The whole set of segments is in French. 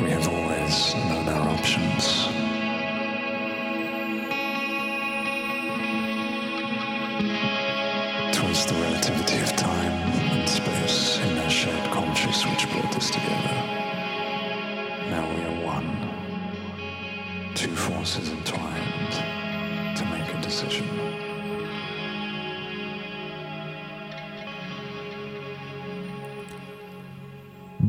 we have always known our options.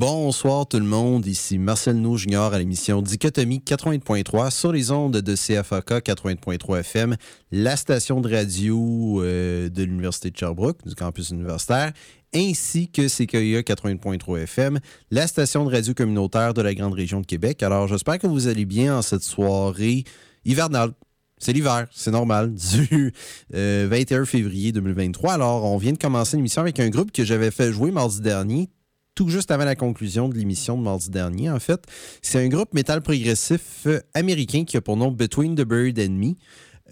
Bonsoir tout le monde, ici Marcel Nou Junior à l'émission Dichotomie 80.3 sur les ondes de CFAK 80.3 FM, la station de radio euh, de l'Université de Sherbrooke, du campus universitaire, ainsi que CKIA 80.3 FM, la station de radio communautaire de la grande région de Québec. Alors j'espère que vous allez bien en cette soirée hivernale c'est l'hiver, c'est normal, du 21 février 2023. Alors, on vient de commencer l'émission avec un groupe que j'avais fait jouer mardi dernier, tout juste avant la conclusion de l'émission de mardi dernier, en fait. C'est un groupe métal progressif américain qui a pour nom Between the Bird and Me.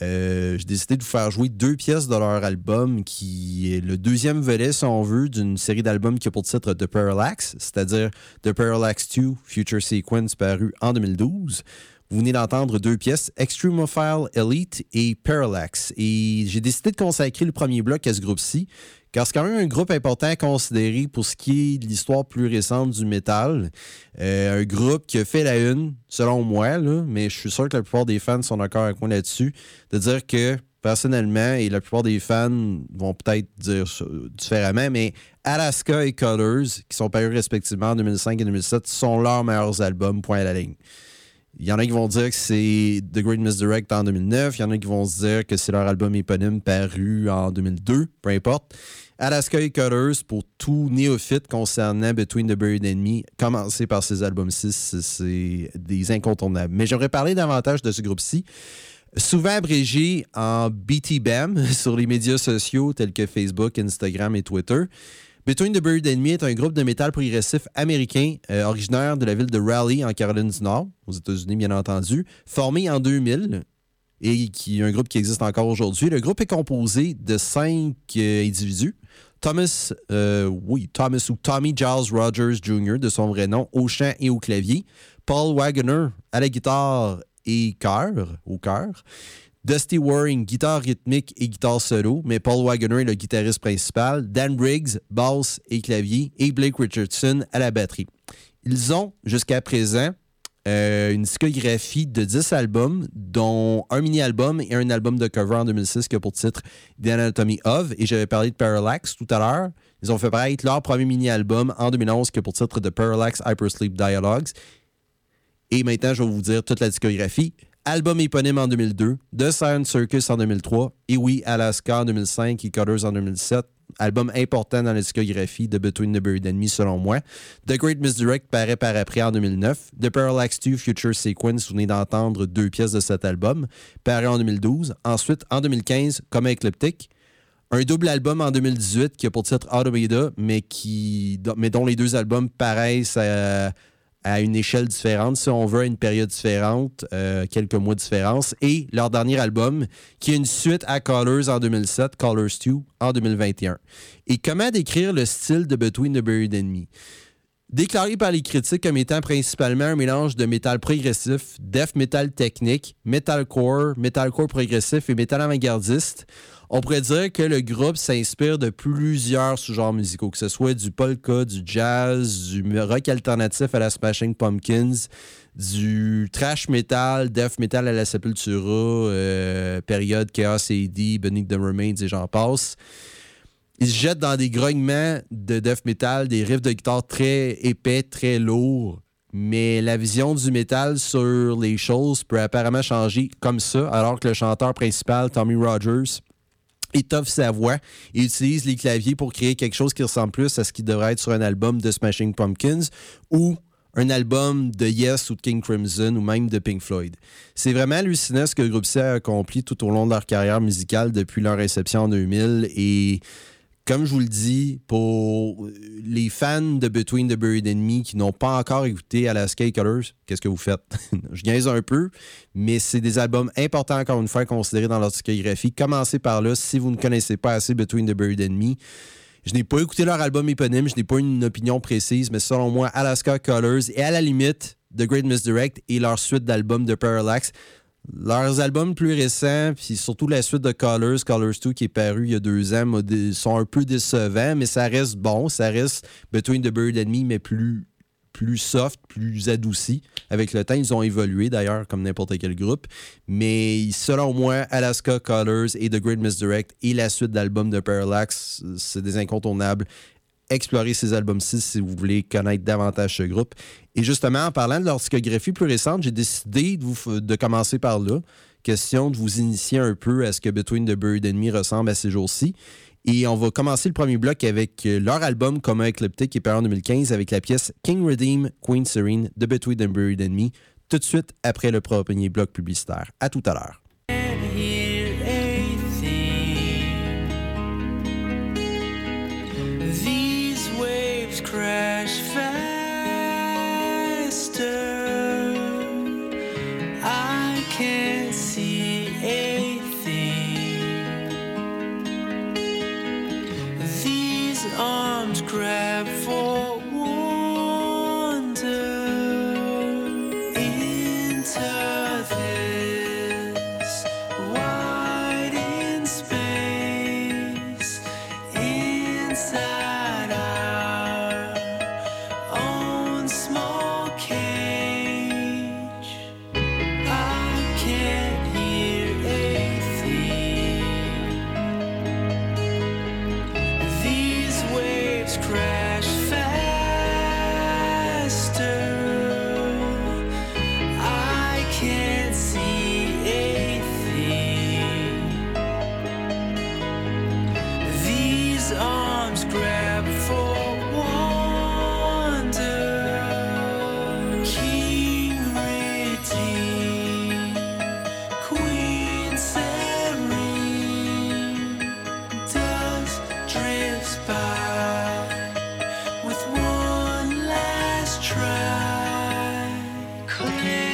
Euh, j'ai décidé de vous faire jouer deux pièces de leur album, qui est le deuxième volet, si on veut, d'une série d'albums qui a pour titre The Parallax, c'est-à-dire The Parallax 2 Future Sequence paru en 2012. Vous venez d'entendre deux pièces, Extremophile Elite et Parallax. Et j'ai décidé de consacrer le premier bloc à ce groupe-ci, car c'est quand même un groupe important à considérer pour ce qui est de l'histoire plus récente du métal. Euh, un groupe qui a fait la une, selon moi, mais je suis sûr que la plupart des fans sont d'accord avec moi là-dessus, de dire que personnellement, et la plupart des fans vont peut-être dire différemment, mais Alaska et Colors, qui sont parus respectivement en 2005 et 2007, sont leurs meilleurs albums, point à la ligne. Il y en a qui vont dire que c'est The Great Misdirect en 2009. Il y en a qui vont se dire que c'est leur album éponyme paru en 2002, peu importe. Alaska Cutters, pour tout néophyte concernant Between the Buried and Me, commencer par ces albums-ci, c'est des incontournables. Mais j'aimerais parler davantage de ce groupe-ci. Souvent abrégé en BTBAM sur les médias sociaux tels que Facebook, Instagram et Twitter. Between the Buried Me est un groupe de métal progressif américain euh, originaire de la ville de Raleigh en Caroline du Nord, aux États-Unis bien entendu, formé en 2000 et qui est un groupe qui existe encore aujourd'hui. Le groupe est composé de cinq euh, individus. Thomas, euh, oui, Thomas ou Tommy Giles Rogers Jr., de son vrai nom, au chant et au clavier. Paul Wagoner à la guitare et chœur, au chœur. Dusty Waring, guitare rythmique et guitare solo, mais Paul Wagoner est le guitariste principal. Dan Briggs, basse et clavier. Et Blake Richardson à la batterie. Ils ont, jusqu'à présent, euh, une discographie de 10 albums, dont un mini-album et un album de cover en 2006 qui a pour titre The Anatomy of. Et j'avais parlé de Parallax tout à l'heure. Ils ont fait pareil leur premier mini-album en 2011 qui a pour titre The Parallax Hypersleep Dialogues. Et maintenant, je vais vous dire toute la discographie. Album éponyme en 2002, The Science Circus en 2003, et oui, Alaska en 2005 et Cutters en 2007 album important dans la discographie de Between the Buried and Me, selon moi. The Great Misdirect paraît par après en 2009. The Parallax 2 Future Sequence, vous venez d'entendre deux pièces de cet album, paraît en 2012. Ensuite, en 2015, comme Ecliptic. Un double album en 2018 qui a pour titre Automata, mais, qui, mais dont les deux albums paraissent à une échelle différente, si on veut, à une période différente, euh, quelques mois de différence, et leur dernier album, qui est une suite à Colors en 2007, Colors 2 en 2021. Et comment décrire le style de Between the Buried and Me? Déclaré par les critiques comme étant principalement un mélange de métal progressif, death metal technique, metalcore, metalcore progressif et métal avant-gardiste, on pourrait dire que le groupe s'inspire de plusieurs sous-genres musicaux, que ce soit du polka, du jazz, du rock alternatif à la Smashing Pumpkins, du trash metal, death metal à la Sepultura, euh, période Chaos AD, Beneath the Remains et j'en passe. Ils se jettent dans des grognements de death metal, des riffs de guitare très épais, très lourds. Mais la vision du métal sur les choses peut apparemment changer comme ça, alors que le chanteur principal, Tommy Rogers, étoffe sa voix et utilise les claviers pour créer quelque chose qui ressemble plus à ce qui devrait être sur un album de Smashing Pumpkins ou un album de Yes ou de King Crimson ou même de Pink Floyd. C'est vraiment hallucinant ce que le groupe C a accompli tout au long de leur carrière musicale depuis leur réception en 2000 et comme je vous le dis, pour les fans de Between the Buried and Me qui n'ont pas encore écouté Alaska Colors, qu'est-ce que vous faites? je gaise un peu, mais c'est des albums importants, encore une fois, à considérer dans leur discographie. Commencez par là si vous ne connaissez pas assez Between the Buried and Me. Je n'ai pas écouté leur album éponyme, je n'ai pas une opinion précise, mais selon moi, Alaska Colors et à la limite, The Great Misdirect et leur suite d'albums de Parallax leurs albums plus récents, puis surtout la suite de Colors, Colors 2 qui est paru il y a deux ans, sont un peu décevants, mais ça reste bon. Ça reste Between the Bird and Me, mais plus, plus soft, plus adouci. Avec le temps, ils ont évolué d'ailleurs, comme n'importe quel groupe. Mais selon moi, Alaska Colors et The Great Misdirect et la suite d'albums de Parallax, c'est des incontournables explorer ces albums-ci si vous voulez connaître davantage ce groupe. Et justement, en parlant de leur plus récente, j'ai décidé de, commencer par là. Question de vous initier un peu à ce que Between the Bird and Me ressemble à ces jours-ci. Et on va commencer le premier bloc avec leur album Commun Ecliptic qui est paru en 2015 avec la pièce King Redeem, Queen Serene de Between the Bird and Me, tout de suite après le premier bloc publicitaire. À tout à l'heure. clear.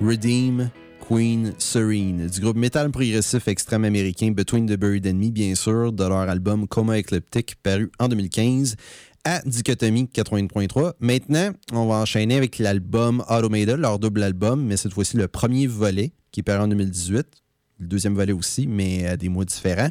Redeem, Queen, Serene, du groupe métal progressif extrême américain Between the Buried and Me, bien sûr, de leur album Coma Ecliptic, paru en 2015 à Dichotomie 80.3. Maintenant, on va enchaîner avec l'album Automata, leur double album, mais cette fois-ci le premier volet, qui est paru en 2018 le deuxième volet aussi, mais à des mois différents.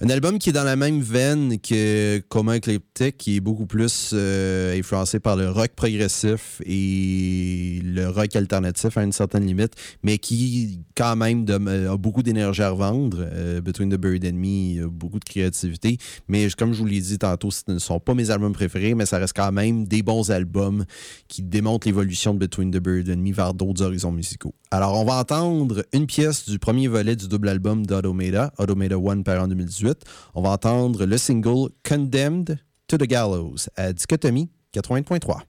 Un album qui est dans la même veine que Coma Ecliptic, qui est beaucoup plus euh, influencé par le rock progressif et le rock alternatif à une certaine limite, mais qui quand même de- a beaucoup d'énergie à revendre. Euh, Between the Buried and Me, a beaucoup de créativité, mais comme je vous l'ai dit tantôt, ce ne sont pas mes albums préférés, mais ça reste quand même des bons albums qui démontrent l'évolution de Between the Buried and Me vers d'autres horizons musicaux. Alors, on va entendre une pièce du premier volet du double album d'Automata, Automata 1 par en 2018. On va entendre le single Condemned to the Gallows à Dichotomie 80.3.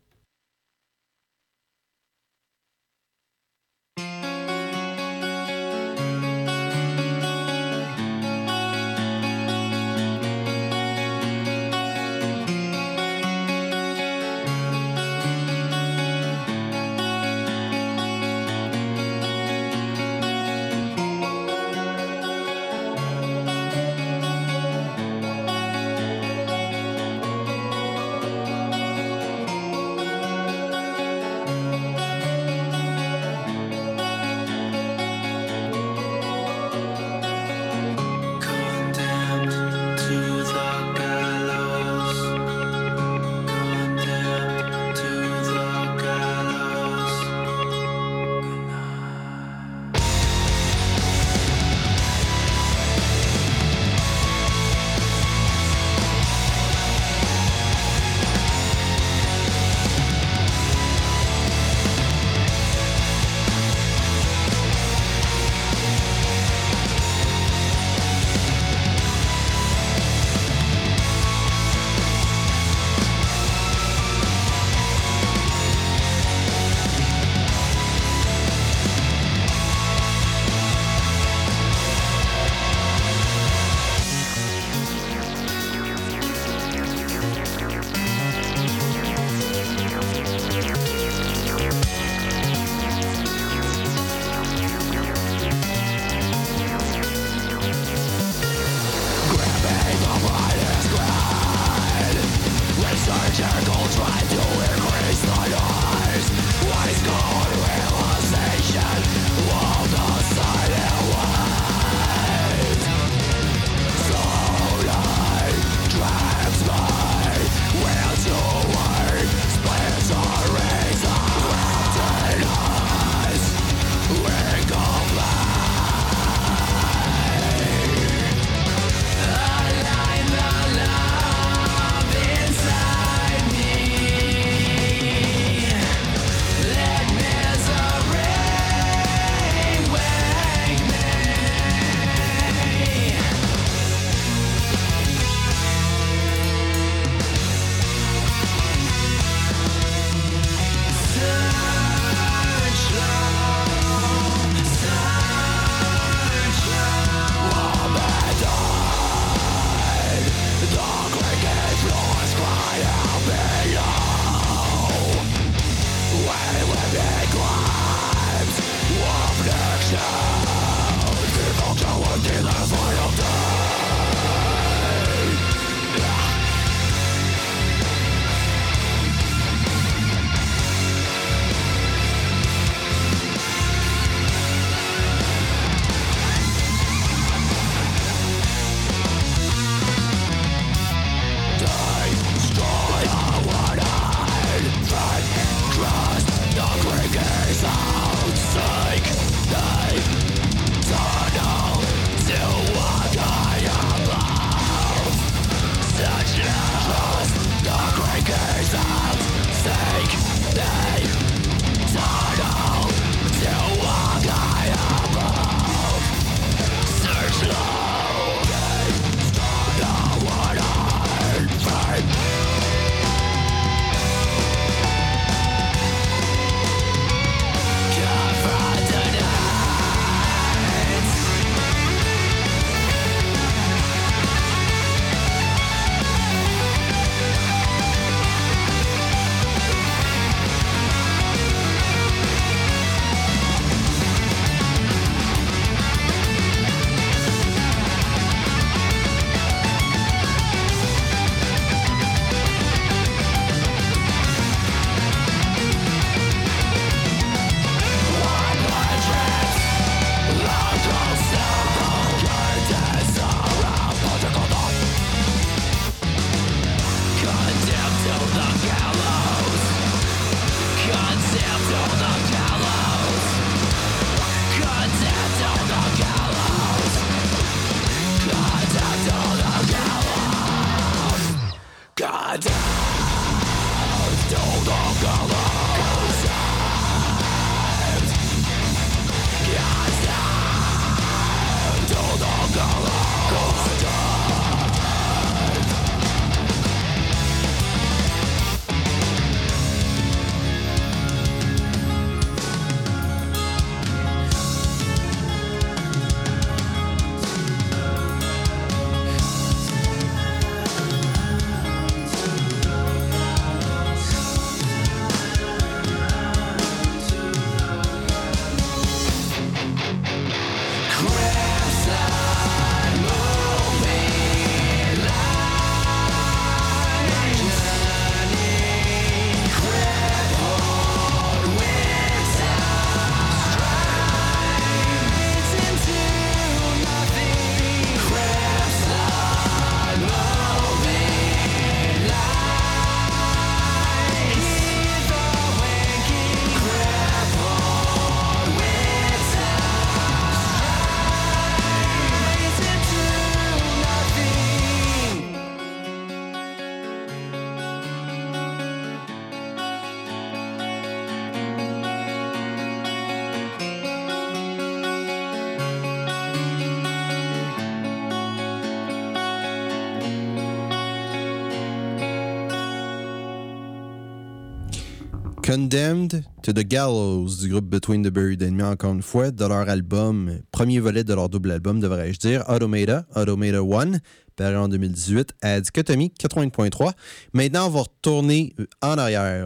Condemned to the Gallows du groupe Between the Buried Enemy, encore une fois, de leur album, premier volet de leur double album, devrais-je dire, Automata, Automata One, paru en 2018, à Dichotomie 80.3. Maintenant, on va retourner en arrière,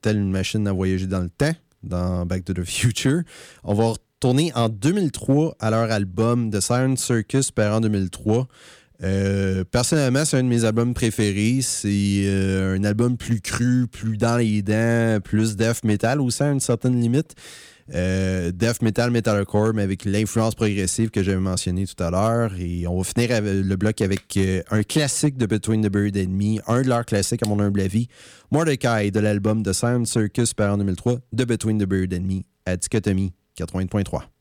telle une machine à voyager dans le temps, dans Back to the Future. On va retourner en 2003 à leur album The Siren Circus, paru en 2003. Euh, personnellement, c'est un de mes albums préférés. C'est euh, un album plus cru, plus dans les dents, plus death metal aussi à une certaine limite. Euh, death metal, metalcore, mais avec l'influence progressive que j'avais mentionné tout à l'heure. Et on va finir le bloc avec un classique de Between the Bird and Me, un de leurs classiques à mon humble avis, Mordecai de l'album The Silent Circus par en 2003 de Between the Bird and Me à Dichotomie 80.3.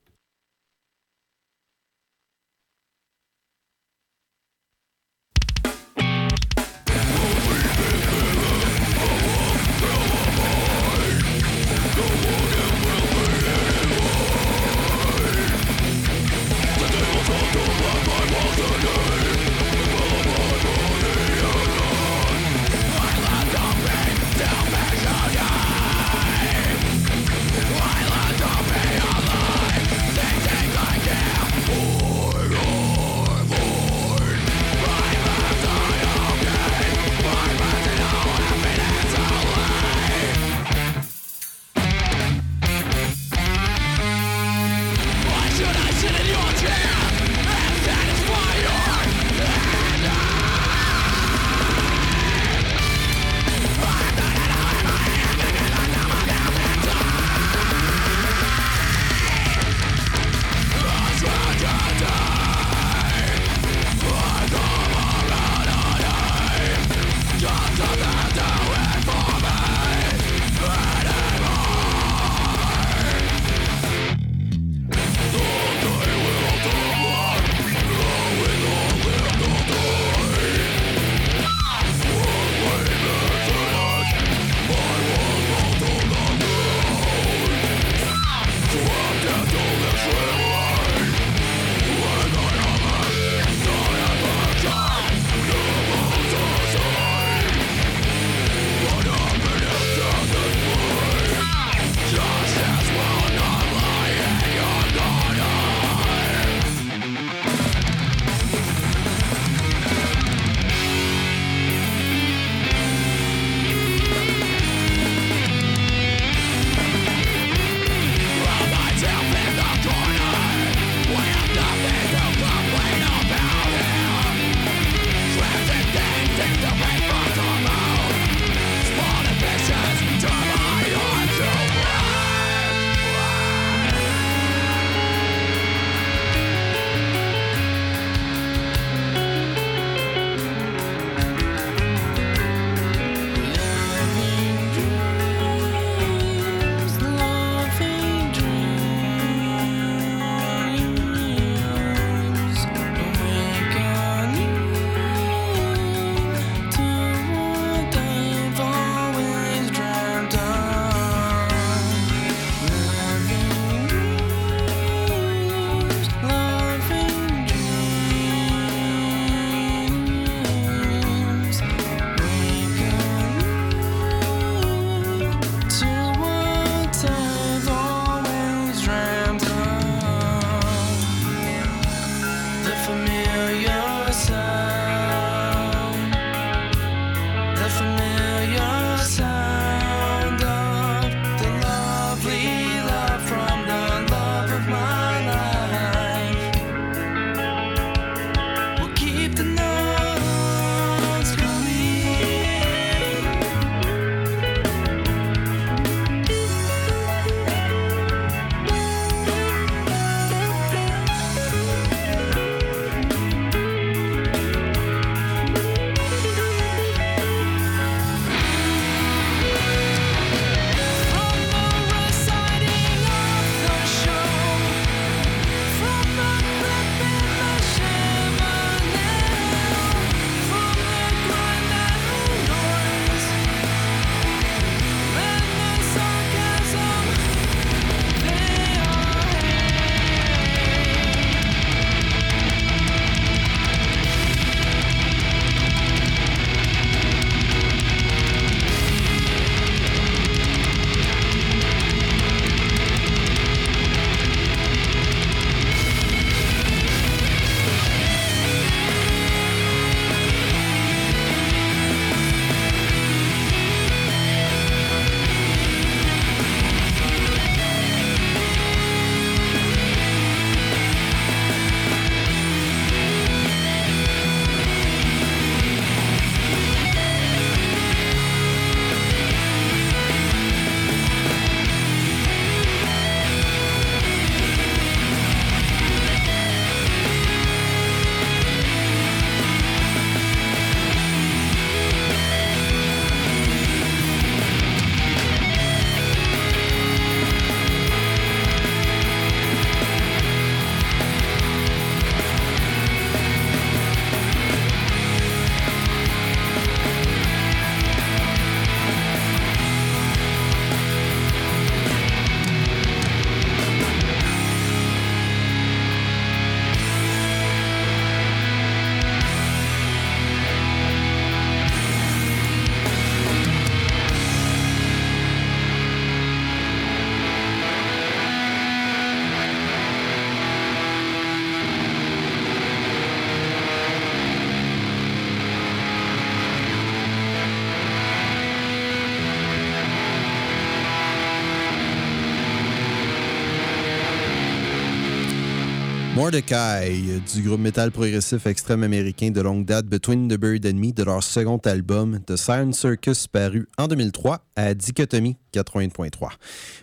Mordecai, du groupe métal progressif extrême américain de longue date Between the Bird and Me, de leur second album The Silent Circus paru en 2003 à Dichotomie 80.3.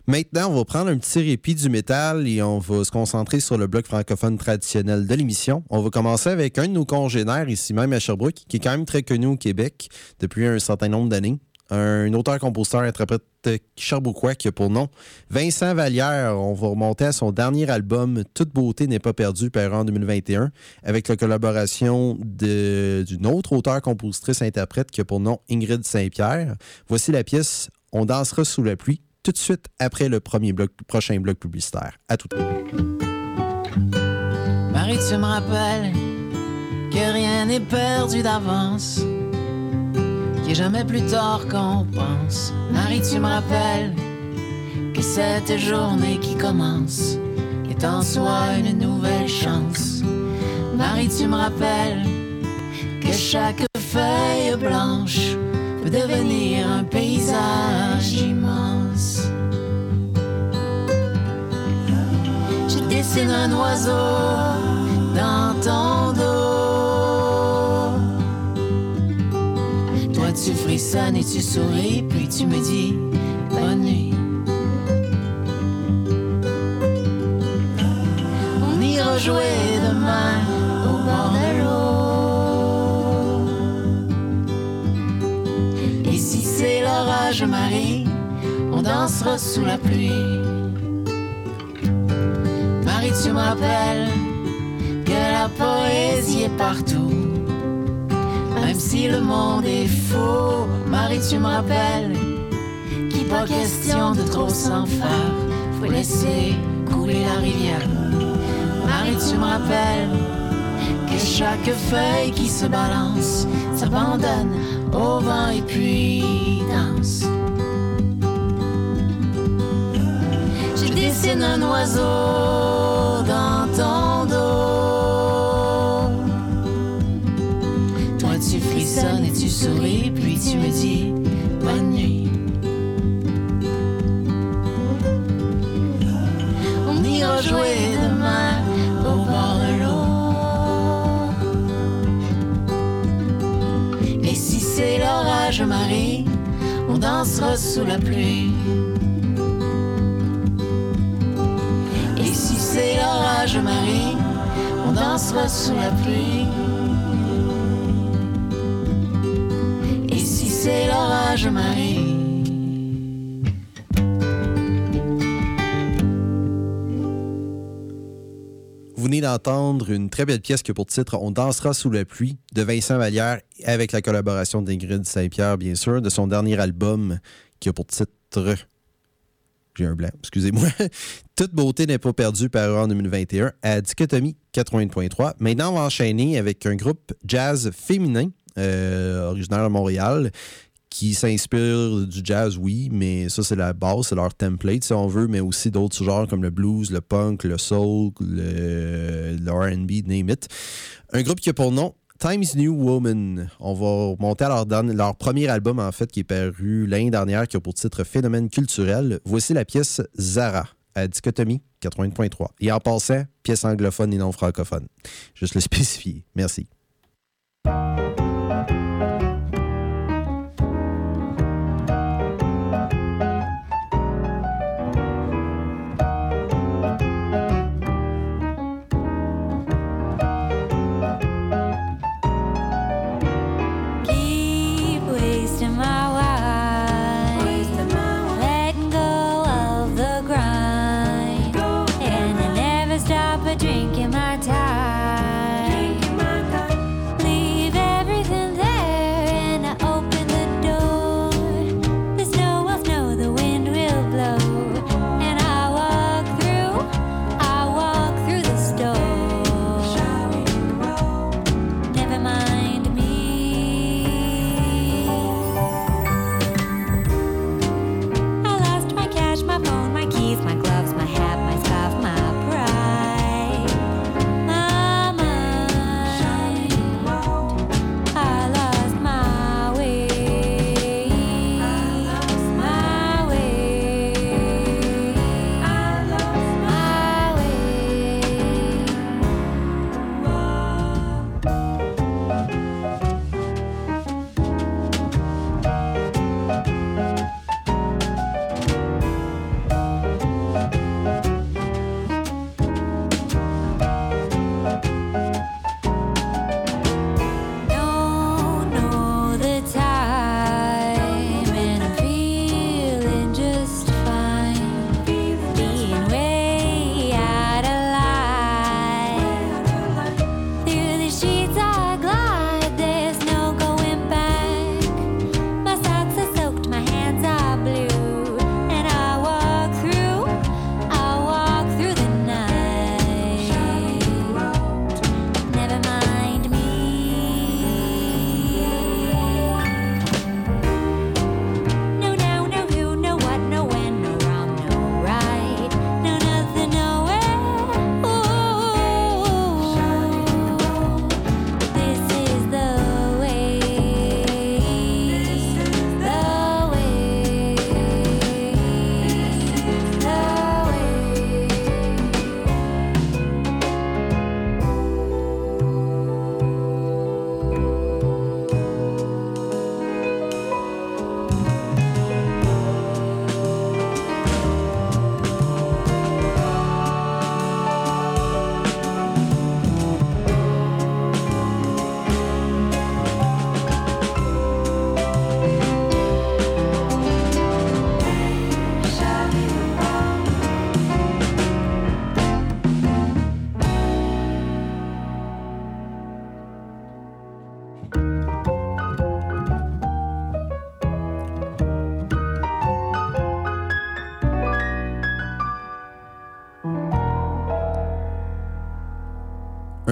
Maintenant, on va prendre un petit répit du métal et on va se concentrer sur le bloc francophone traditionnel de l'émission. On va commencer avec un de nos congénères ici même à Sherbrooke, qui est quand même très connu au Québec depuis un certain nombre d'années un auteur-compositeur, interprète Cherbouquois qui a pour nom Vincent Vallière. On va remonter à son dernier album Toute beauté n'est pas perdue, paru en 2021, avec la collaboration d'une autre auteur-compositrice-interprète qui a pour nom Ingrid Saint-Pierre. Voici la pièce On dansera sous la pluie tout de suite après le premier prochain bloc publicitaire. À tout de suite. Marie, tu me rappelles que rien n'est perdu d'avance qu'il est jamais plus tard qu'on pense. Marie, tu me rappelles que cette journée qui commence est en soi une nouvelle chance. Marie, tu me rappelles que chaque feuille blanche peut devenir un paysage immense. Je dessine un oiseau dans ton dos. Tu frissonnes et tu souris, puis tu me dis bonne nuit. On ira jouer demain au bord de l'eau. Et si c'est l'orage, Marie, on dansera sous la pluie. Marie, tu me rappelles que la poésie est partout. Même si le monde est faux, Marie, tu me rappelles qu'il pas question de trop s'en faire. Faut laisser couler la rivière. Marie, tu me rappelles que chaque feuille qui se balance s'abandonne au vent et puis danse. Je dessine un oiseau puis tu me dis bonne nuit. On ira jouer demain au bord de l'eau. Et si c'est l'orage, Marie, on dansera sous la pluie. Et si c'est l'orage, Marie, on dansera sous la pluie. Vous venez d'entendre une très belle pièce qui a pour titre On dansera sous la pluie de Vincent Vallière avec la collaboration d'Ingrid Saint-Pierre, bien sûr, de son dernier album qui a pour titre. J'ai un blanc, excusez-moi. Toute beauté n'est pas perdue par en 2021 à Dichotomie 80.3. Maintenant, on va enchaîner avec un groupe jazz féminin originaire de Montréal qui s'inspire du jazz, oui, mais ça, c'est la base, c'est leur template, si on veut, mais aussi d'autres genres comme le blues, le punk, le soul, le, RB, name it. Un groupe qui a pour nom Times New Woman. On va monter à leur, leur premier album, en fait, qui est paru l'année dernière, qui a pour titre Phénomène culturel. Voici la pièce Zara à Dichotomie 80.3. Et en passant, pièce anglophone et non francophone. Juste le spécifier. Merci.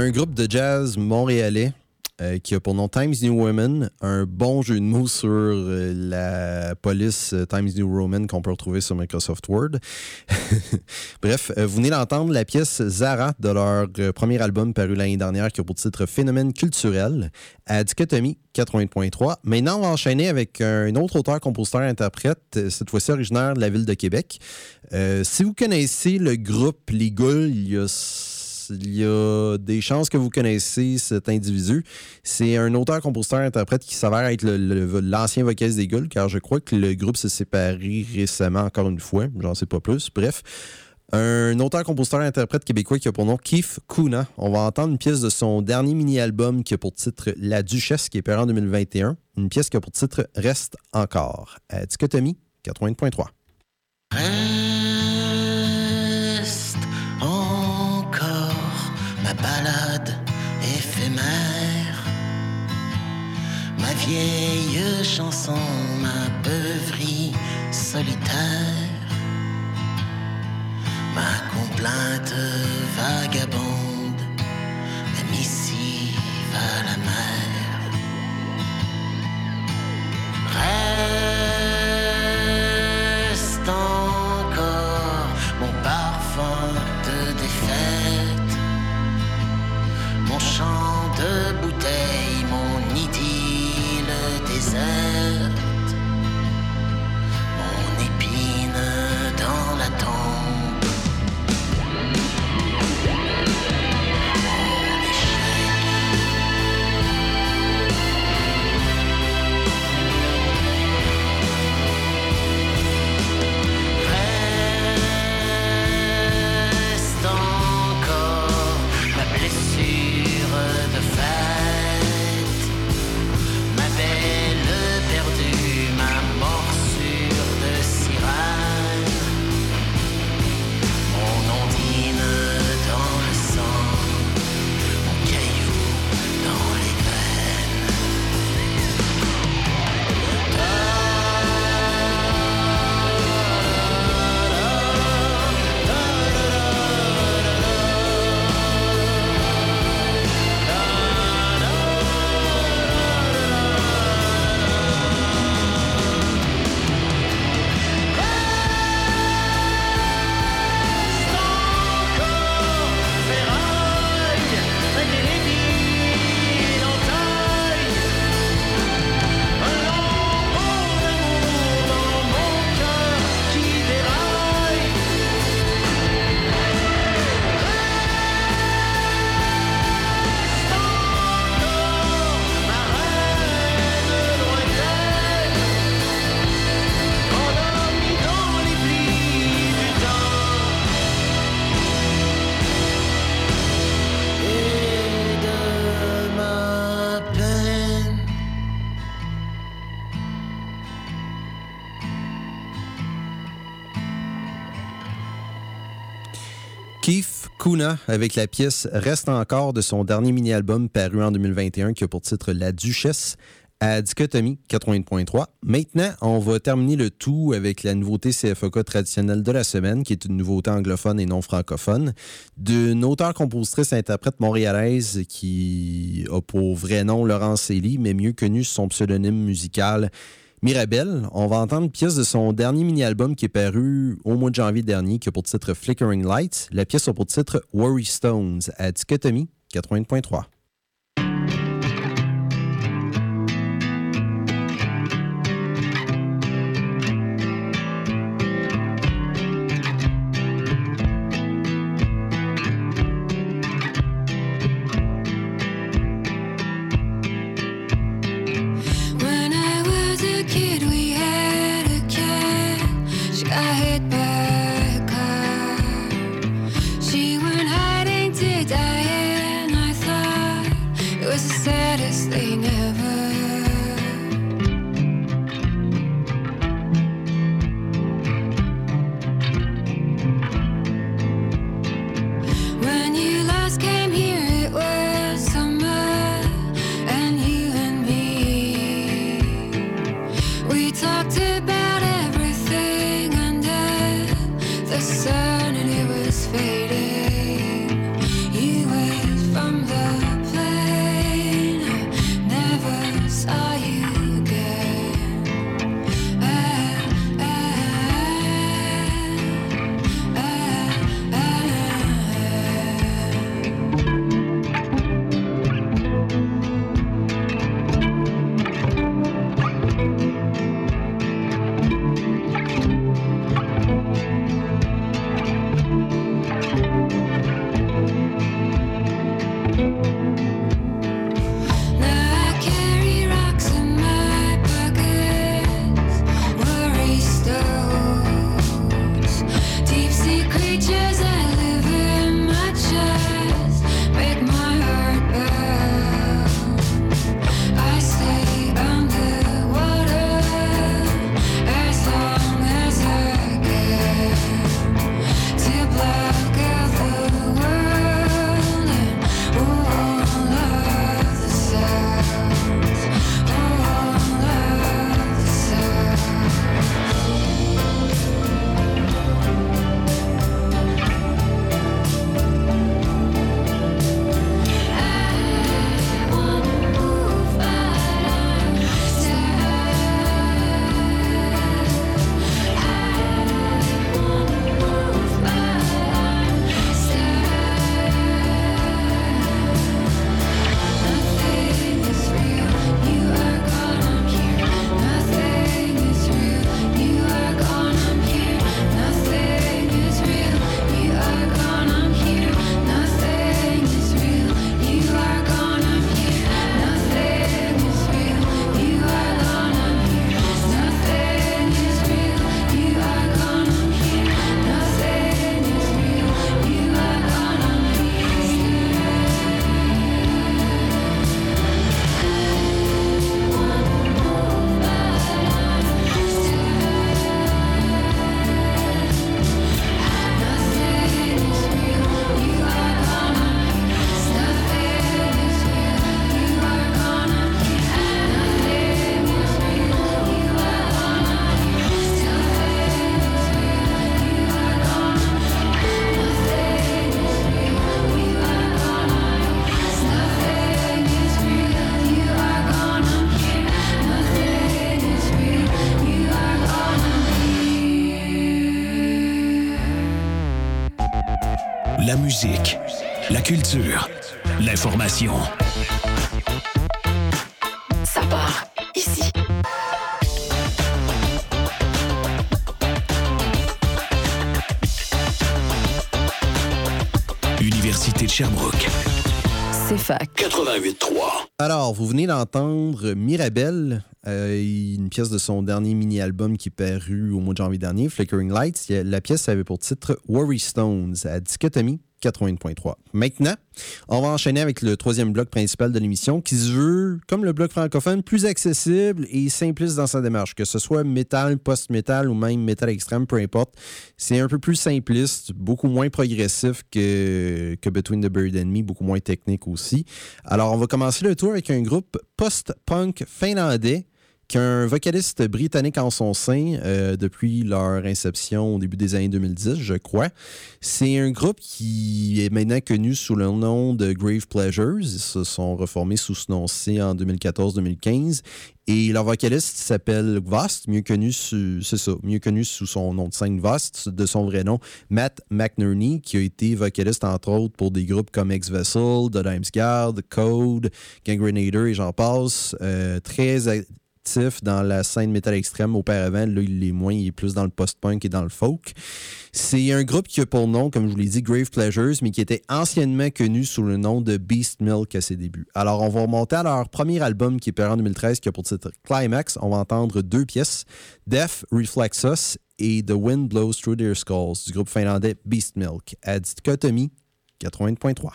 Un groupe de jazz montréalais euh, qui a pour nom Times New Woman, un bon jeu de mots sur euh, la police euh, Times New Roman qu'on peut retrouver sur Microsoft Word. Bref, vous venez d'entendre la pièce Zara de leur premier album paru l'année dernière qui a pour titre Phénomène culturel à Dichotomie 80.3. Maintenant, on va enchaîner avec un autre auteur, compositeur, interprète, cette fois-ci originaire de la ville de Québec. Si vous connaissez le groupe Les Goules, il y a il y a des chances que vous connaissez cet individu. C'est un auteur-compositeur-interprète qui s'avère être l'ancien vocaliste des Goules, car je crois que le groupe s'est séparé récemment, encore une fois. J'en sais pas plus. Bref. Un auteur-compositeur-interprète québécois qui a pour nom Keith Kuna. On va entendre une pièce de son dernier mini-album qui a pour titre La Duchesse, qui est paru en 2021. Une pièce qui a pour titre Reste encore. À Dichotomie 80.3. ma balade éphémère, ma vieille chanson, ma beuverie solitaire, ma complainte vagabonde, ma missive à la mer. Reste Avec la pièce Reste encore de son dernier mini-album paru en 2021 qui a pour titre La Duchesse à Dichotomie 80.3. Maintenant, on va terminer le tout avec la nouveauté CFOK traditionnelle de la semaine, qui est une nouveauté anglophone et non francophone, d'une auteure-compositrice-interprète montréalaise qui a pour vrai nom Laurence Elie, mais mieux connue sous son pseudonyme musical Mirabelle. On va entendre une pièce de son dernier mini-album qui est paru au mois de janvier dernier, qui a pour titre Flickering Lights. La pièce a pour titre Worry Stones à Dichotomie 80.3. culture, l'information. Ça part ici. Université de Sherbrooke. C'est fac. 88.3. Alors, vous venez d'entendre Mirabelle, euh, une pièce de son dernier mini-album qui est paru au mois de janvier dernier, Flickering Lights. La pièce avait pour titre Worry Stones à Dichotomie 80.3. Maintenant, on va enchaîner avec le troisième bloc principal de l'émission qui se veut, comme le bloc francophone, plus accessible et simpliste dans sa démarche, que ce soit métal, post-métal ou même métal extrême, peu importe. C'est un peu plus simpliste, beaucoup moins progressif que, que Between the Bird and Me, beaucoup moins technique aussi. Alors, on va commencer le tour avec un groupe post-punk finlandais qui a un vocaliste britannique en son sein euh, depuis leur inception au début des années 2010, je crois. C'est un groupe qui est maintenant connu sous le nom de Grave Pleasures. Ils se sont reformés sous ce nom-ci en 2014-2015. Et leur vocaliste s'appelle Vost, mieux connu, sous- ça, mieux connu sous son nom de scène Vost, de son vrai nom, Matt McNerney, qui a été vocaliste entre autres pour des groupes comme X-Vessel, The Dimes Guard, Code, Gangrenator et j'en passe. Euh, très dans la scène métal extrême auparavant. Là, il est moins, il est plus dans le post-punk et dans le folk. C'est un groupe qui a pour nom, comme je vous l'ai dit, Grave Pleasures, mais qui était anciennement connu sous le nom de Beast Milk à ses débuts. Alors, on va remonter à leur premier album qui est paru en 2013, qui a pour titre Climax. On va entendre deux pièces, Death Reflects Us et The Wind Blows Through Their Skulls, du groupe finlandais Beast Milk, à Dichotomie 80.3.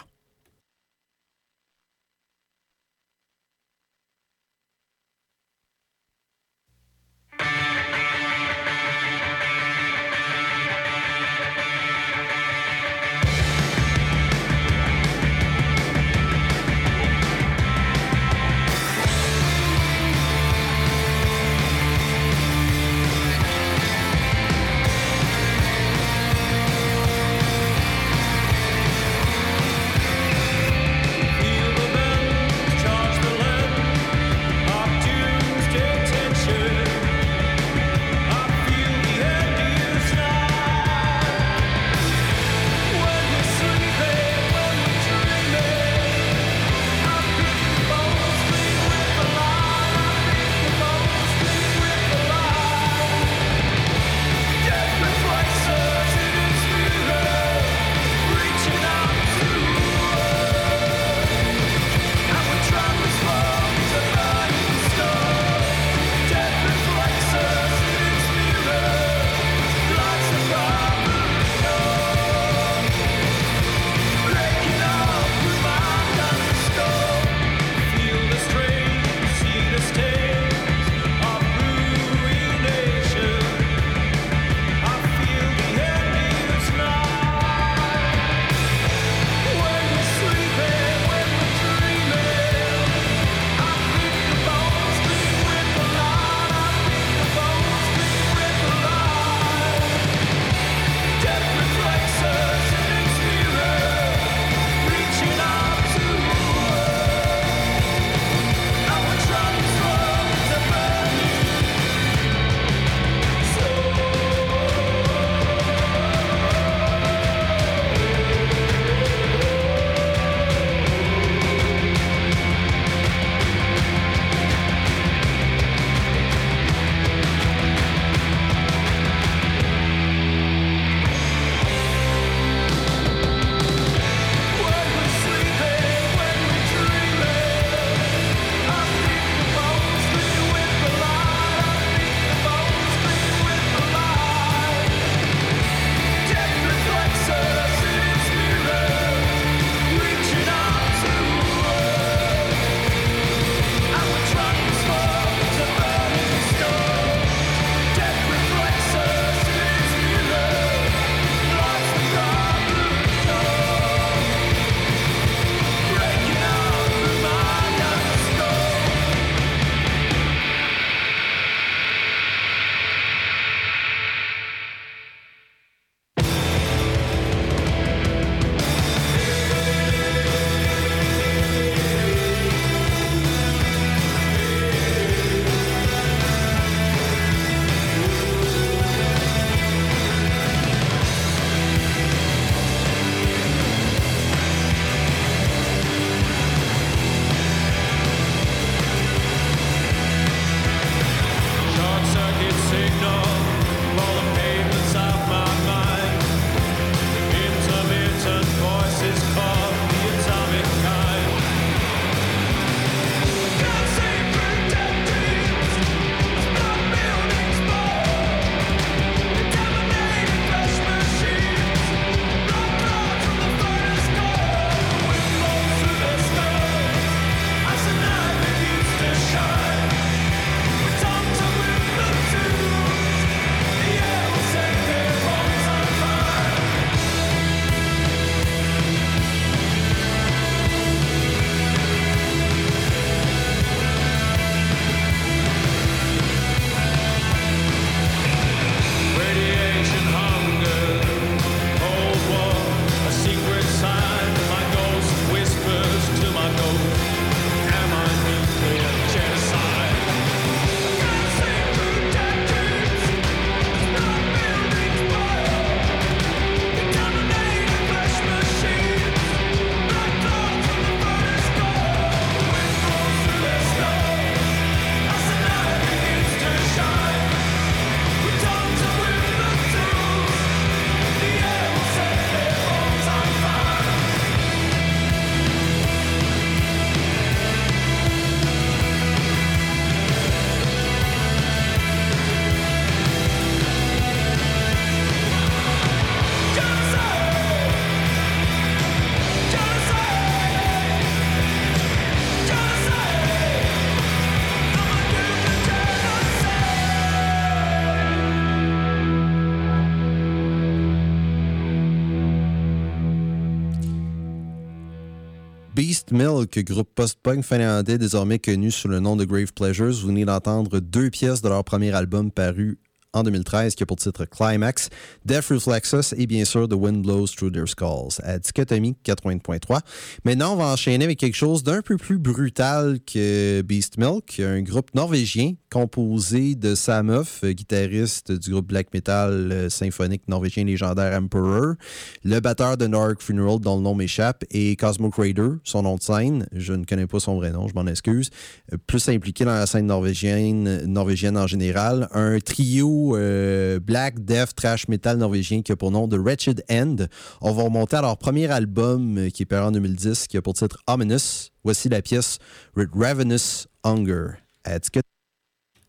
Beast Milk, groupe post-punk finlandais désormais connu sous le nom de Grave Pleasures. Vous venez d'entendre deux pièces de leur premier album paru en 2013 qui a pour titre Climax, Death Reflexus et bien sûr The Wind Blows Through Their Skulls à Dichotomie 80.3. Maintenant, on va enchaîner avec quelque chose d'un peu plus brutal que Beast Milk, un groupe norvégien composé de Samoff, guitariste du groupe black metal euh, symphonique norvégien légendaire Emperor, le batteur de Nork Funeral dont le nom m'échappe et Cosmo Crater, son nom de scène, je ne connais pas son vrai nom, je m'en excuse, euh, plus impliqué dans la scène norvégienne, norvégienne en général, un trio euh, black, death, trash metal norvégien qui a pour nom The Wretched End. On va remonter à leur premier album euh, qui est paru en 2010 qui a pour titre Ominous. Voici la pièce Ravenous Hunger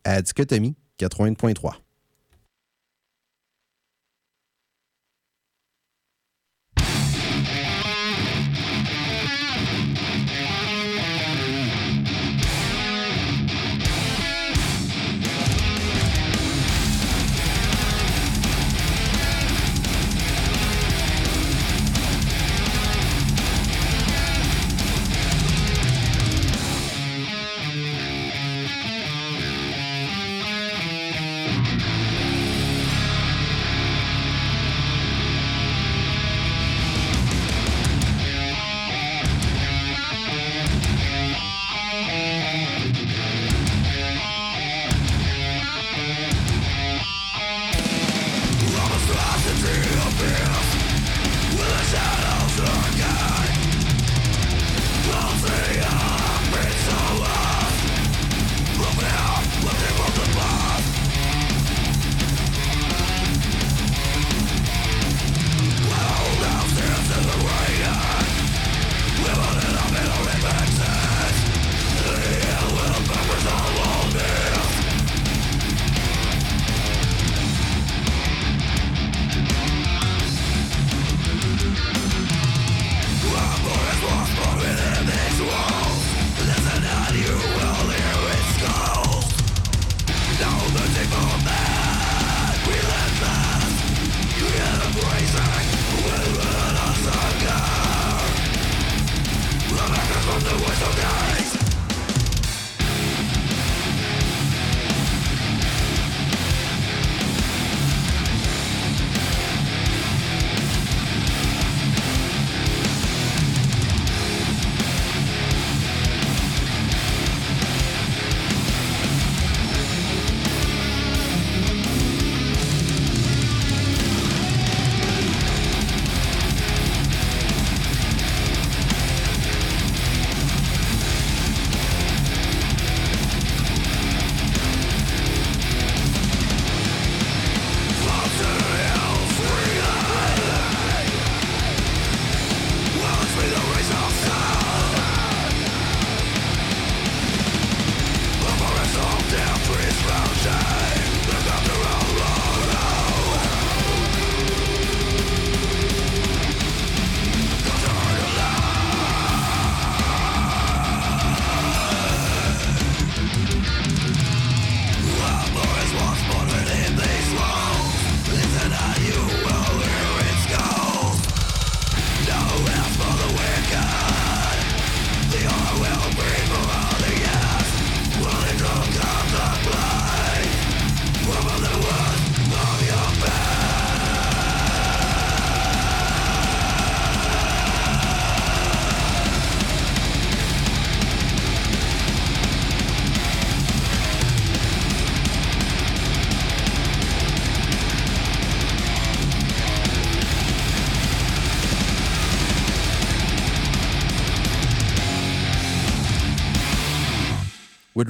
à Dichotomie 80.3.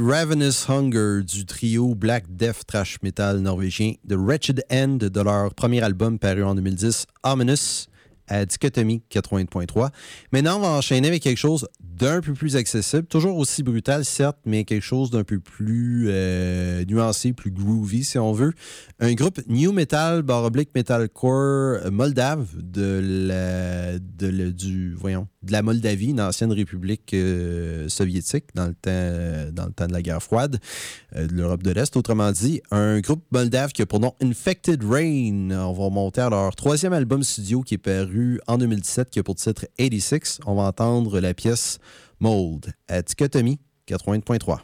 Ravenous Hunger du trio Black Death Trash Metal norvégien The Wretched End de leur premier album paru en 2010, Ominous, à Dichotomie 80.3. Maintenant, on va enchaîner avec quelque chose d'un peu plus accessible, toujours aussi brutal, certes, mais quelque chose d'un peu plus euh, nuancé, plus groovy, si on veut. Un groupe new metal, barre oblique metalcore moldave de la de, le- du, voyons, de la Moldavie, une ancienne république euh, soviétique dans le, temps, euh, dans le temps de la guerre froide euh, de l'Europe de l'Est. Autrement dit, un groupe moldave qui a pour nom Infected Rain. On va remonter à leur troisième album studio qui est paru en 2017, qui a pour titre 86. On va entendre la pièce Mold à Dichotomie 80.3.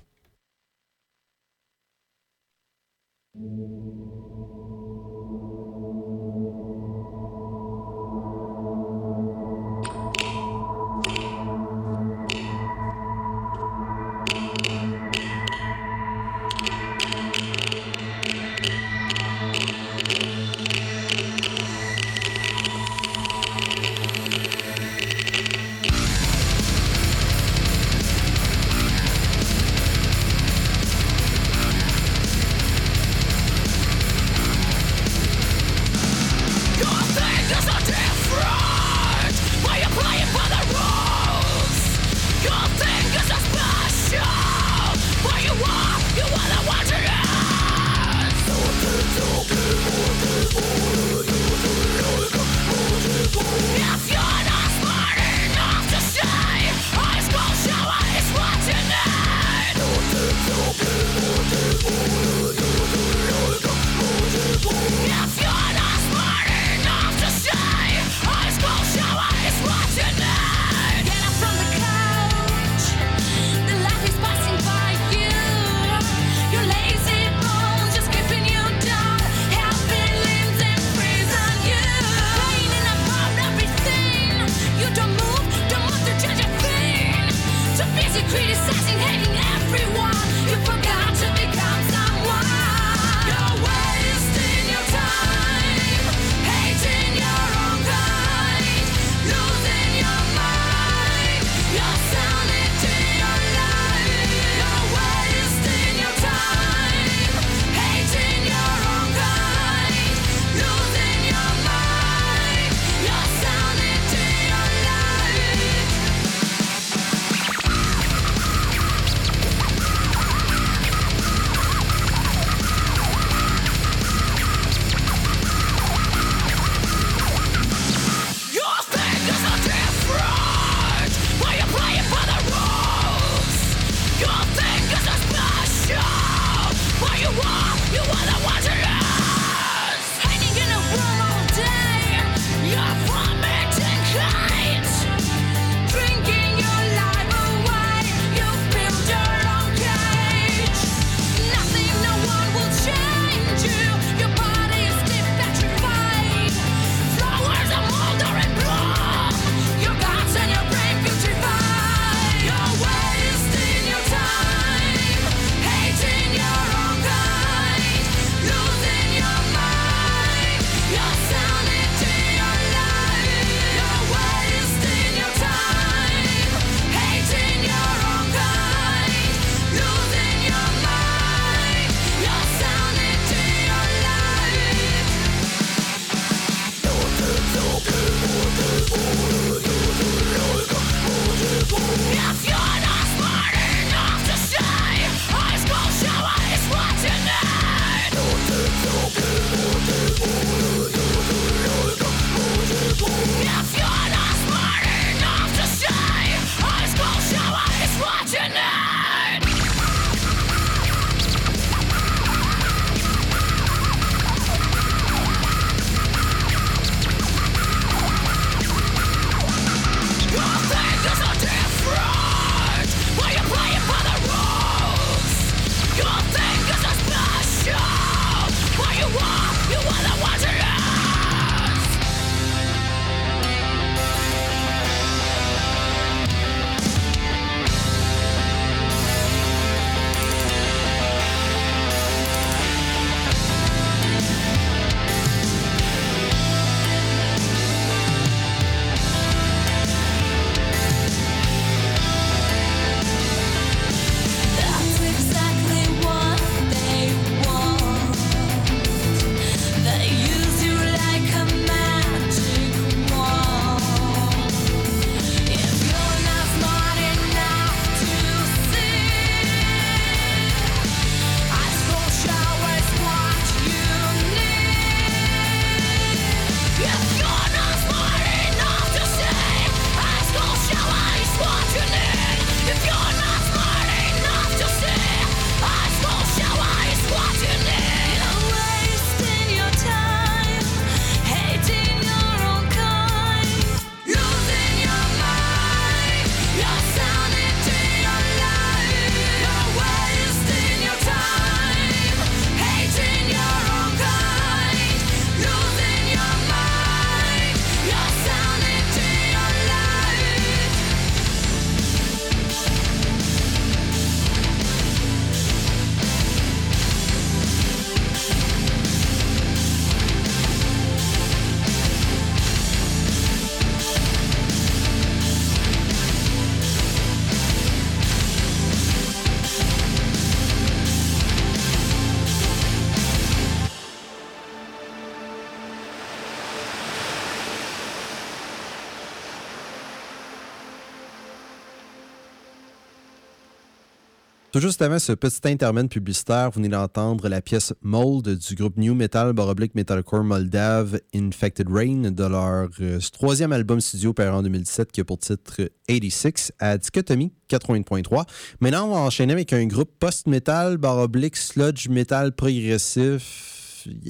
Tout juste avant ce petit intermède publicitaire, vous venez d'entendre la pièce Mold du groupe New Metal baroblique Metalcore Moldave Infected Rain de leur euh, troisième album studio paru en 2017 qui a pour titre 86 à Dichotomie 80.3. Maintenant, on va enchaîner avec un groupe post-metal baroblique sludge metal progressif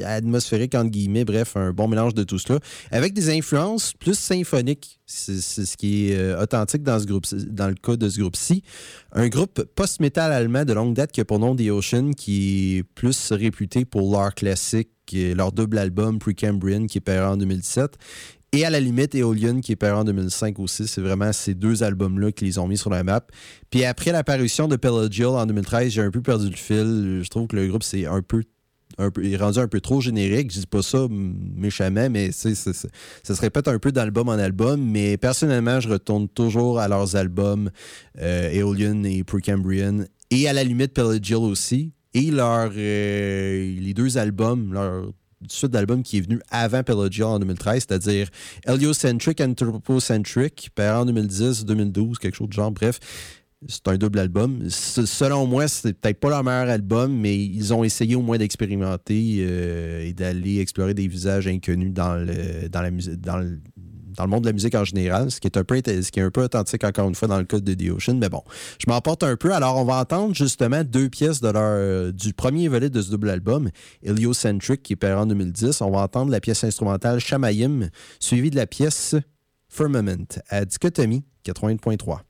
atmosphérique entre guillemets, bref, un bon mélange de tout cela, avec des influences plus symphoniques. C'est ce qui est euh, authentique dans, ce groupe, dans le cas de ce groupe-ci. Un groupe post-metal allemand de longue date qui a pour nom The Ocean, qui est plus réputé pour leur classique, leur double album Precambrian, qui est paru en 2017. Et à la limite, Aeolian, qui est paru en 2005 aussi. C'est vraiment ces deux albums-là qui les ont mis sur la map. Puis après l'apparition de Pelagial en 2013, j'ai un peu perdu le fil. Je trouve que le groupe, c'est un peu un peu, rendu un peu trop générique. Je dis pas ça mm, méchamment, mais ça se répète un peu d'album en album. Mais personnellement, je retourne toujours à leurs albums euh, Aeolian et Precambrian et à la limite Pelagial aussi. Et leur, euh, les deux albums, leur suite d'albums qui est venu avant Pelagial en 2013, c'est-à-dire Heliocentric Anthropocentric, paru en 2010, 2012, quelque chose de genre. Bref, c'est un double album. Selon moi, c'est peut-être pas leur meilleur album, mais ils ont essayé au moins d'expérimenter euh, et d'aller explorer des visages inconnus dans le, dans la dans le, dans le monde de la musique en général, ce qui est un peu ce qui est un peu authentique encore une fois dans le cas de The Ocean. Mais bon, je m'emporte un peu. Alors, on va entendre justement deux pièces de leur, du premier volet de ce double album, Heliocentric, qui est paru en 2010. On va entendre la pièce instrumentale Shamayim, suivie de la pièce Firmament à Dichotomie 80.3.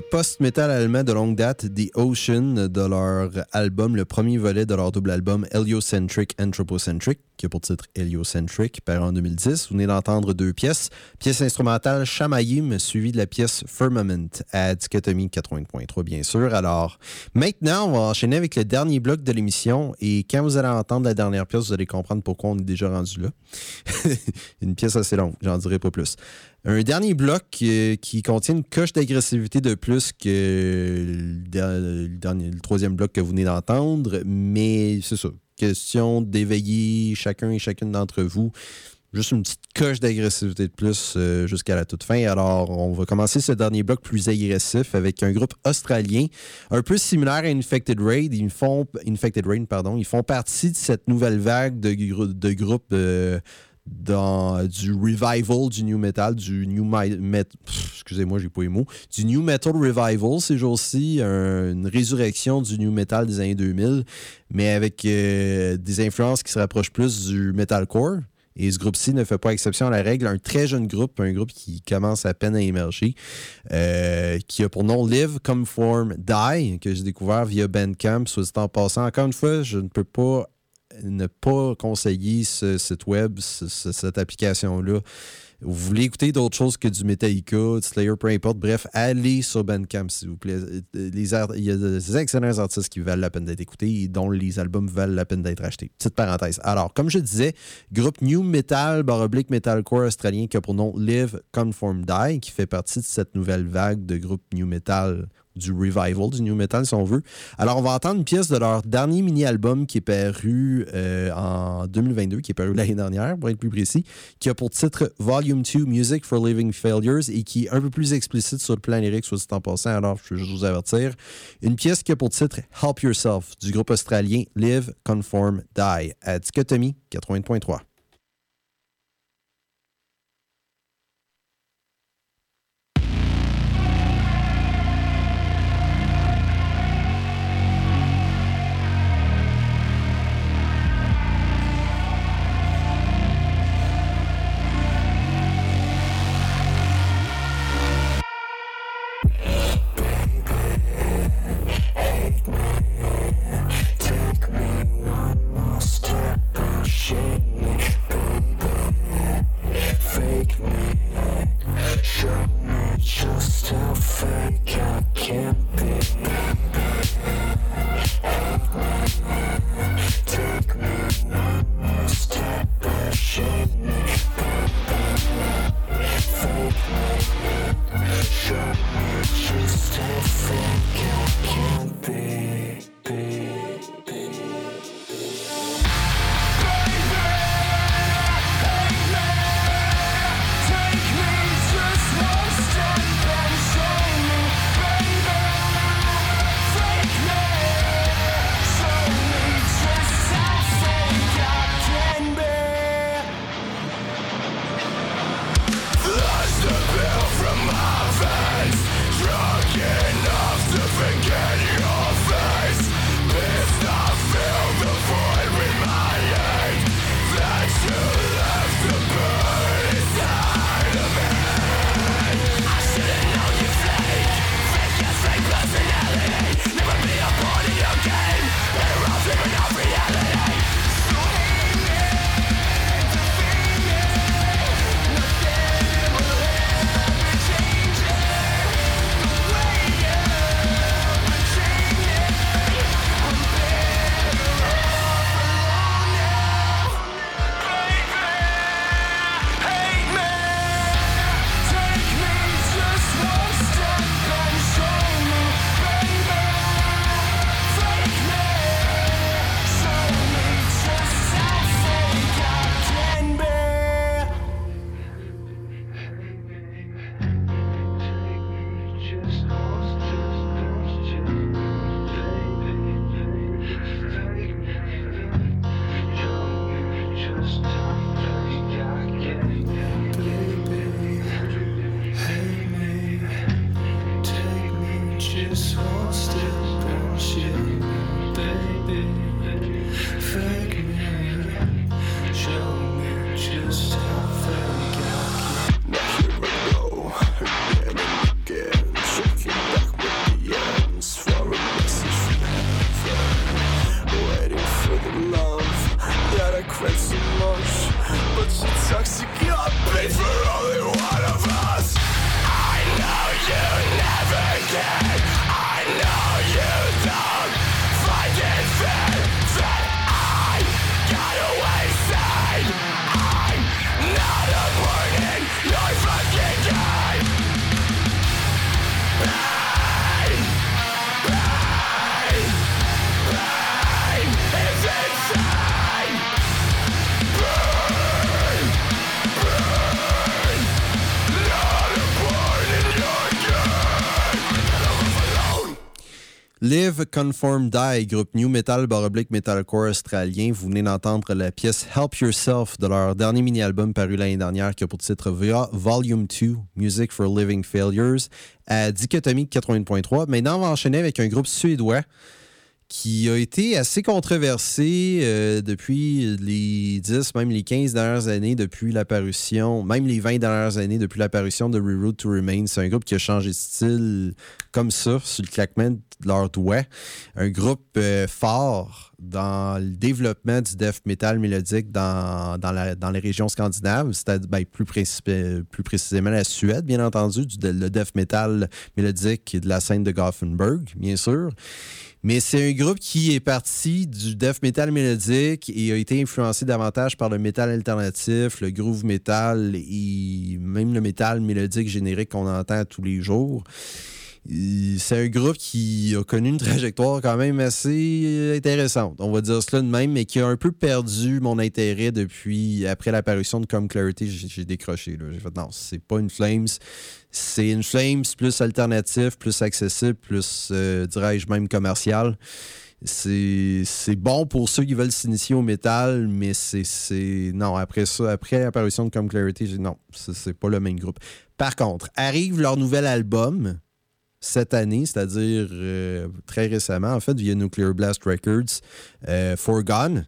Post-metal allemand de longue date, The Ocean, de leur album, le premier volet de leur double album Heliocentric Anthropocentric, qui a pour titre Heliocentric, paru en 2010. Vous venez d'entendre deux pièces. Pièce instrumentale Shamayim, suivie de la pièce Firmament à Dichotomie 80.3, bien sûr. Alors, maintenant, on va enchaîner avec le dernier bloc de l'émission. Et quand vous allez entendre la dernière pièce, vous allez comprendre pourquoi on est déjà rendu là. Une pièce assez longue, j'en dirai pas plus. Un dernier bloc euh, qui contient une coche d'agressivité de plus que le, troisième bloc que vous venez d'entendre, mais c'est ça. Question d'éveiller chacun et chacune d'entre vous. Juste une petite coche d'agressivité de plus euh, jusqu'à la toute fin. Alors, on va commencer ce dernier bloc plus agressif avec un groupe australien un peu similaire à Infected Raid. Ils font, Infected Rain, pardon. Ils font partie de cette nouvelle vague de, de groupes euh, dans du revival du new metal, du new mi- met- pff, excusez-moi, j'ai pas les mots, du new metal revival ces jours-ci, un- une résurrection du new metal des années 2000, mais avec euh, des influences qui se rapprochent plus du metalcore. Et ce groupe-ci ne fait pas exception à la règle. Un très jeune groupe, un groupe qui commence à peine à émerger, euh, qui a pour nom Live, Conform, Die, que j'ai découvert via Bandcamp, soit dit en passant. Encore une fois, je ne peux pas ne pas conseiller ce site web, ce- ce- cette application-là. Vous voulez écouter d'autres choses que du Metallica, du Slayer, peu importe. Bref, allez sur Bandcamp, s'il vous plaît. Euh, Il y a des excellents artistes qui valent la peine d'être écoutés et dont les albums valent la peine d'être achetés. Petite parenthèse. Alors, comme je disais, groupe New Metal, barre oblique Metalcore australien qui a pour nom Live, Conform, Die, qui fait partie de cette nouvelle vague de groupe New Metal du revival du new metal, si on veut. Alors, on va entendre une pièce de leur dernier mini-album qui est paru euh, en 2022, qui est paru l'année dernière, pour être plus précis, qui a pour titre Volume 2 Music for Living Failures et qui est un peu plus explicite sur le plan lyrique, soit dit en passant. Alors, je veux juste vous avertir. Une pièce qui a pour titre Help Yourself du groupe australien Live, Conform, Die à Dichotomie 80.3. Live Conform Die, groupe New Metal baroblique metalcore australien. Vous venez d'entendre la pièce Help Yourself de leur dernier mini-album paru l'année dernière qui a pour titre VA Volume 2, Music for Living Failures, à Dichotomie 80.3. Maintenant, on va enchaîner avec un groupe suédois qui a été assez controversé euh, depuis les 10, même les 15 dernières années depuis l'apparition, même les 20 dernières années depuis l'apparition de Reroute to Remain. C'est un groupe qui a changé de style comme ça, sur le claquement de leurs doigts. Un groupe euh, fort dans le développement du death metal mélodique dans, dans, la- dans les régions scandinaves, c'est-à-dire ben, plus, principi- plus précisément la Suède, bien entendu, du, le death metal mélodique de la scène de Gothenburg, bien sûr. Mais c'est un groupe qui est parti du death metal mélodique et a été influencé davantage par le métal alternatif, le groove metal et même le métal mélodique générique qu'on entend tous les jours. C'est un groupe qui a connu une trajectoire quand même assez intéressante, on va dire cela de même, mais qui a un peu perdu mon intérêt depuis, après l'apparition de Come Clarity, j'ai décroché. J'ai fait non, c'est pas une Flames, c'est une Flames plus alternatif, plus accessible, plus, euh, dirais-je même commercial. C'est bon pour ceux qui veulent s'initier au métal, mais c'est-. Non, après ça, après l'apparition de Come Clarity, j'ai non, c'est pas le même groupe. Par contre, arrive leur nouvel album cette année, c'est-à-dire euh, très récemment, en fait, via Nuclear Blast Records, euh, Forgone.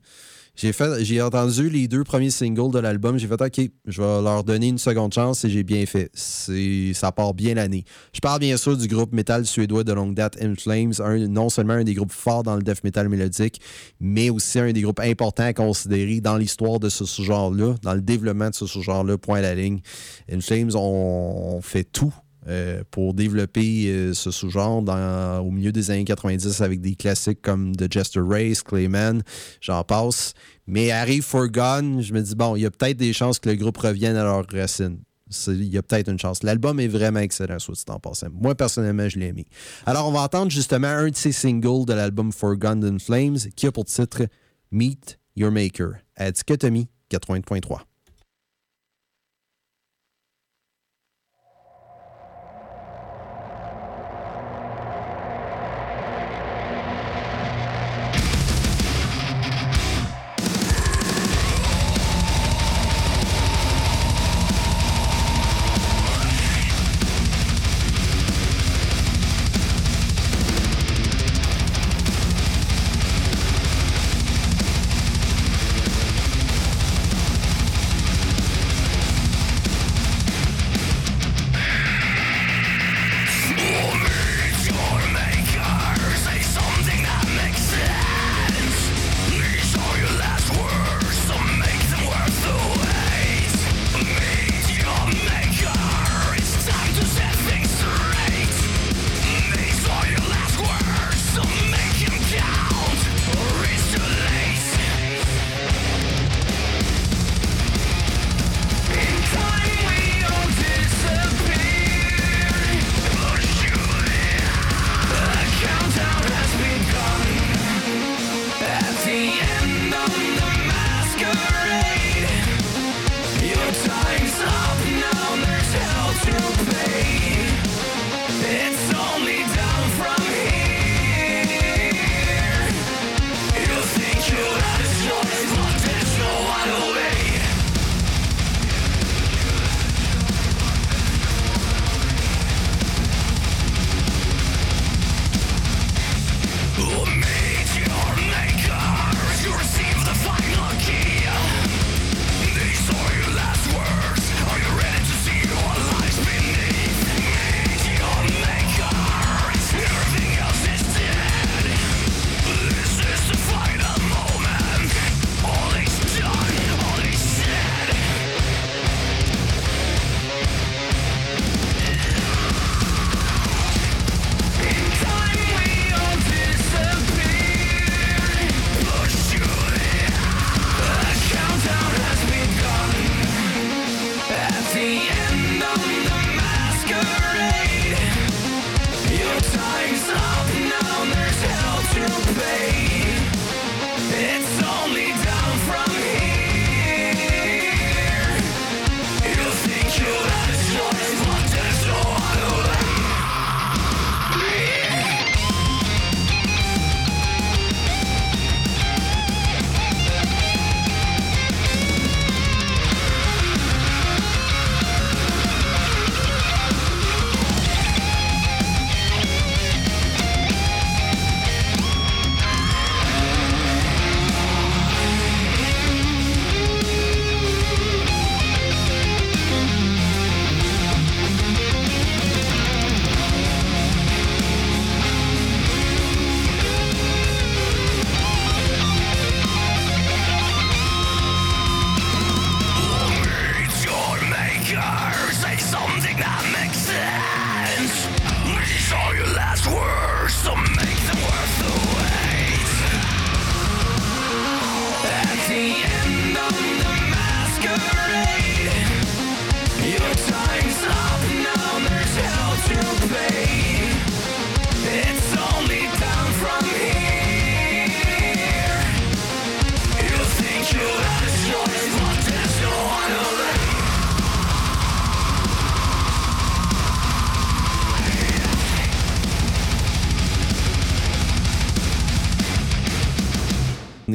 J'ai entendu les deux premiers singles de l'album. J'ai fait OK, je vais leur donner une seconde chance et j'ai bien fait. Ça part bien l'année. Je parle bien sûr du groupe métal suédois de longue date In Flames, un, non seulement un des groupes forts dans le death metal mélodique, mais aussi un des groupes importants à considérer dans l'histoire de ce sous-genre-là, dans le développement de ce sous-genre-là. Point à la ligne. In Flames ont fait tout euh, pour développer euh, ce sous-genre au milieu des années 90 avec des classiques comme The Jester Race, Clayman, j'en passe. Mais arrive Forgone, je me dis, bon, il y a peut-être des chances que le groupe revienne à leurs racines. Il y a peut-être une chance. L'album est vraiment excellent, soit dit en passant. Moi, personnellement, je l'ai aimé. Alors, on va entendre justement un de ces singles de l'album Forgone in Flames qui a pour titre Meet Your Maker à Dichotomie 80.3.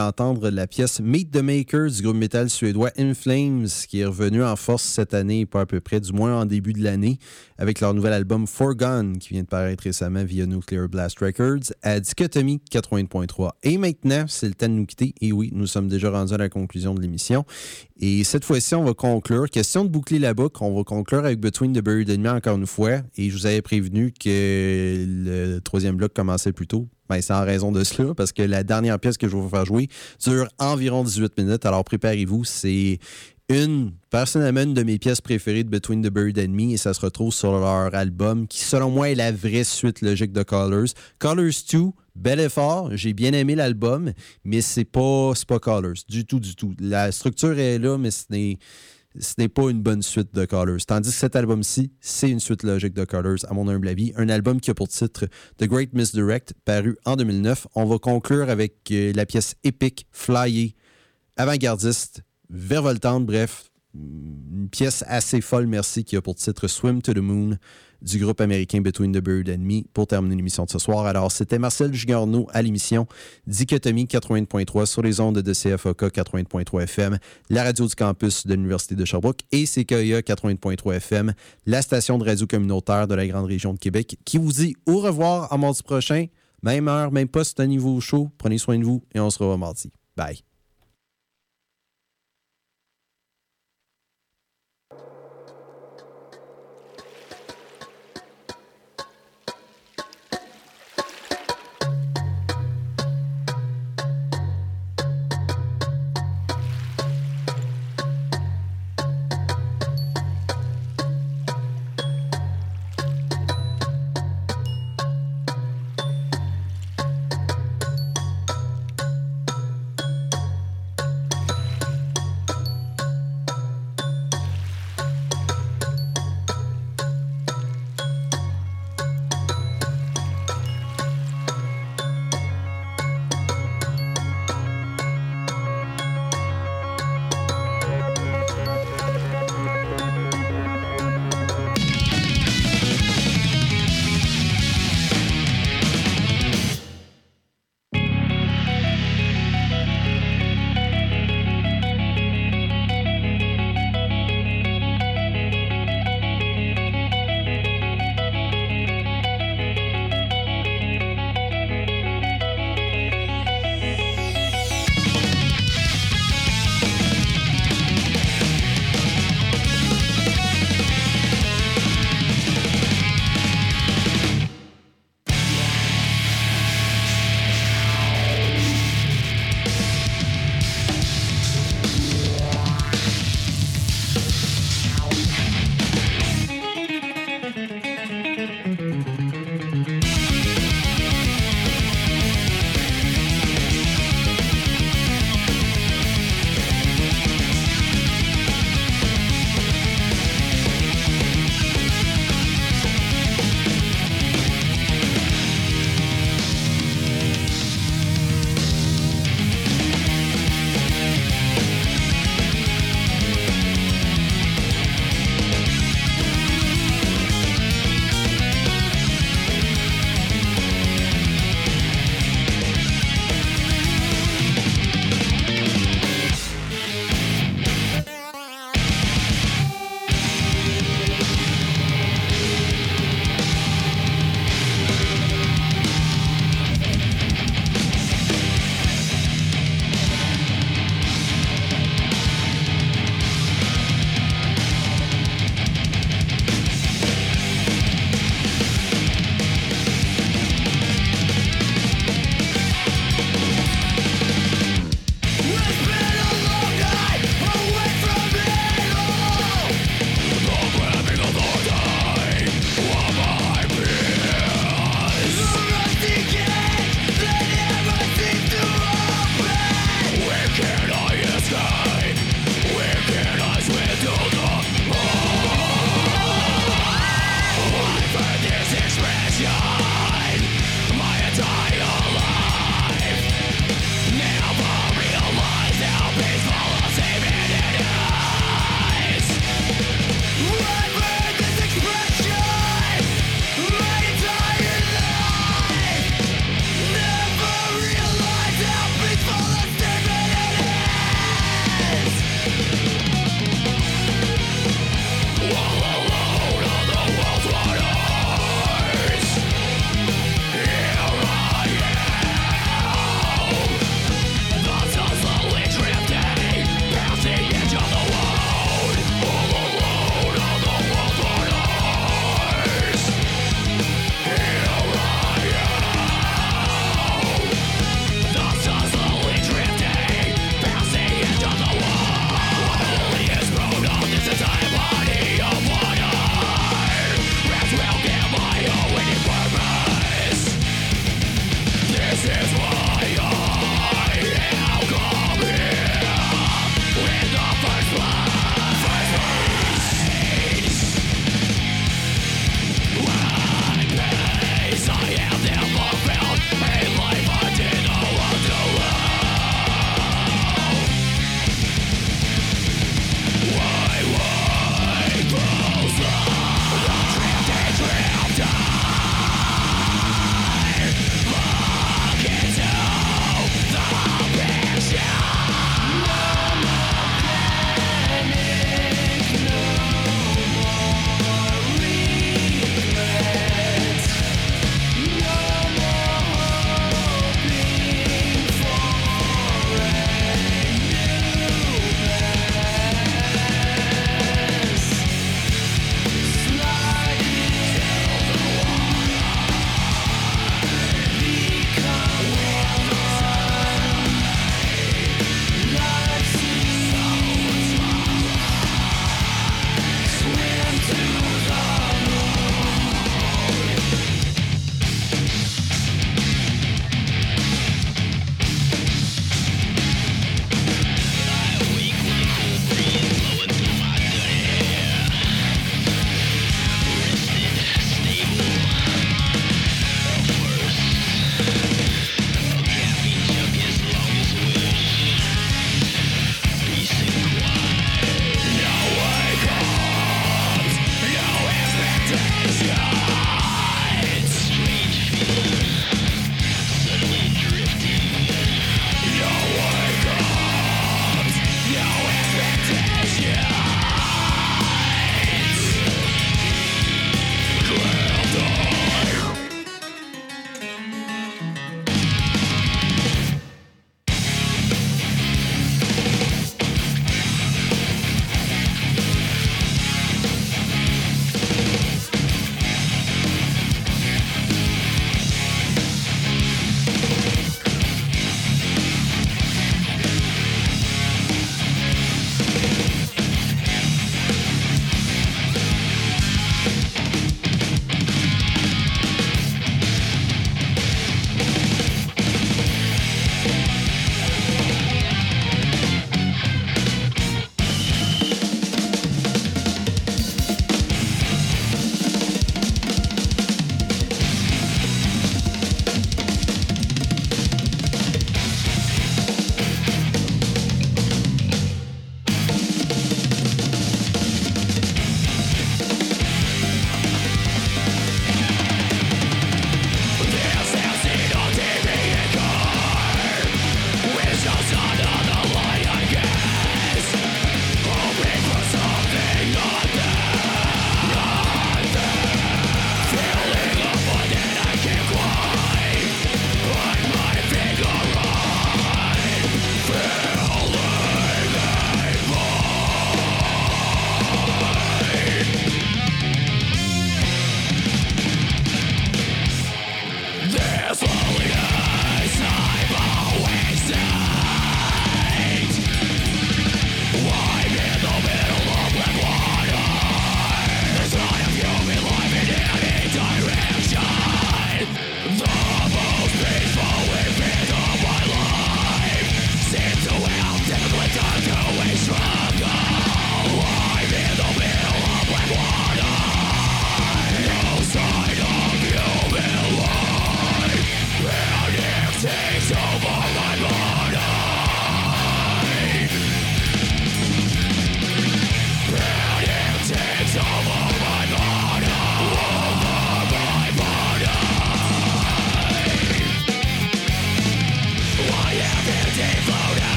d'entendre la pièce Meet the Maker du groupe métal suédois In Flames, qui est revenu en force cette année, pas à peu près, du moins en début de l'année, avec leur nouvel album Forgone, qui vient de paraître récemment via Nuclear Blast Records, à Dichotomie 80.3. Et maintenant, c'est le temps de nous quitter. Et oui, nous sommes déjà rendus à la conclusion de l'émission. Et cette fois-ci, on va conclure. Question de boucler la boucle, on va conclure avec Between the Buried Enemy encore une fois. Et je vous avais prévenu que le troisième bloc commençait plus tôt. Ben, c'est en raison de cela, parce que la dernière pièce que je vais vous faire jouer dure environ 18 minutes. Alors préparez-vous, c'est une, personnellement, une de mes pièces préférées de Between the Buried and Me, et ça se retrouve sur leur album, qui selon moi est la vraie suite logique de Colors. Colors 2, bel effort, j'ai bien aimé l'album, mais c'est pas, pas Colors, du tout, du tout. La structure est là, mais ce n'est ce n'est pas une bonne suite de Colors. Tandis que cet album-ci, c'est une suite logique de Colors, à mon humble avis. Un album qui a pour titre The Great Misdirect, paru en 2009. On va conclure avec euh, la pièce épique, Flyer, avant-gardiste, vervoltante, bref, une pièce assez folle, merci, qui a pour titre Swim to the Moon du groupe américain Between the Bird and Me pour terminer l'émission de ce soir. Alors, c'était Marcel Gigarno à l'émission Dichotomie 80.3 sur les ondes de CFOK 80.3 FM, la radio du campus de l'Université de Sherbrooke et CKIA 80.3 FM, la station de radio communautaire de la grande région de Québec, qui vous dit au revoir à mardi prochain. Même heure, même poste à niveau chaud. Prenez soin de vous et on se revoit mardi. Bye.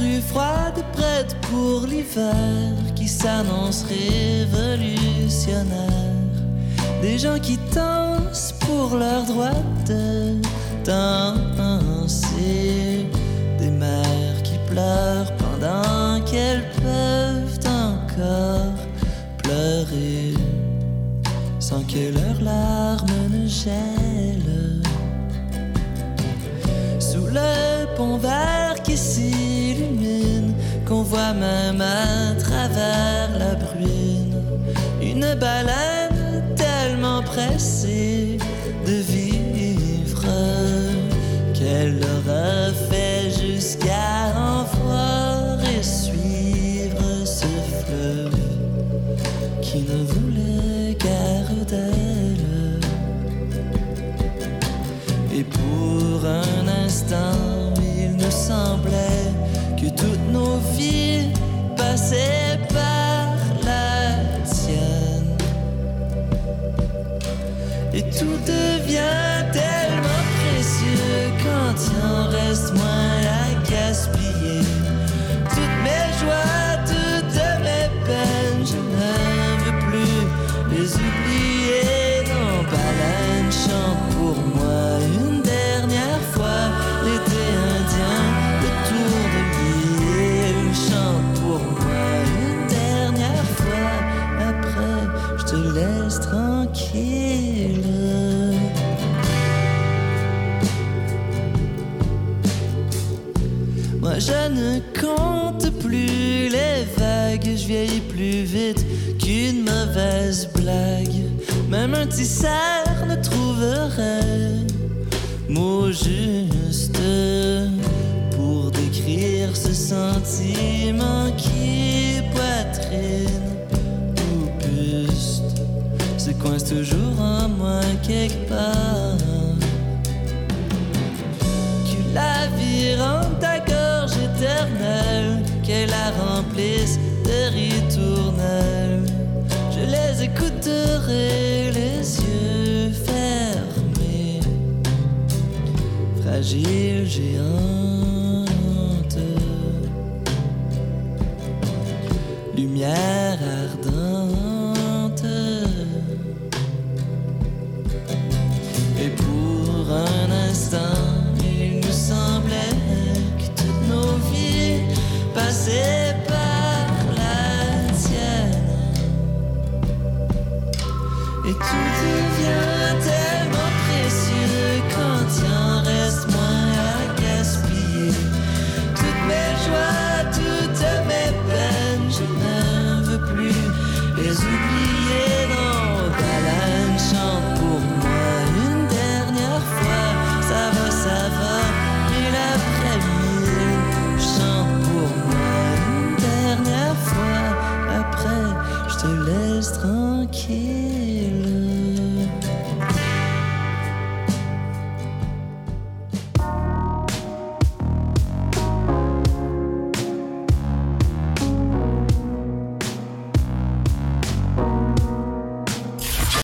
Rue froide est prête pour l'hiver qui s'annonce révolutionnaire. Des gens qui dansent pour leur droit de danser. Des mères qui pleurent pendant qu'elles peuvent encore pleurer sans que leurs larmes ne gèlent. Sous le pont vert qui qu'on voit même à travers la bruine, une baleine tellement pressée de vivre qu'elle aura fait jusqu'à en voir et suivre ce fleuve qui ne voulait guère d'elle. Et pour un instant, il nous semblait Et tout devient tellement précieux quand il en reste moins je vieillis plus vite qu'une mauvaise blague. Même un petit ne trouverait mot juste pour décrire ce sentiment qui poitrine ou buste se coince toujours en moi quelque part. Que la vie rende ta gorge éternelle, qu'elle la remplisse Je les écouterai les yeux fermés, fragile géante. Lumière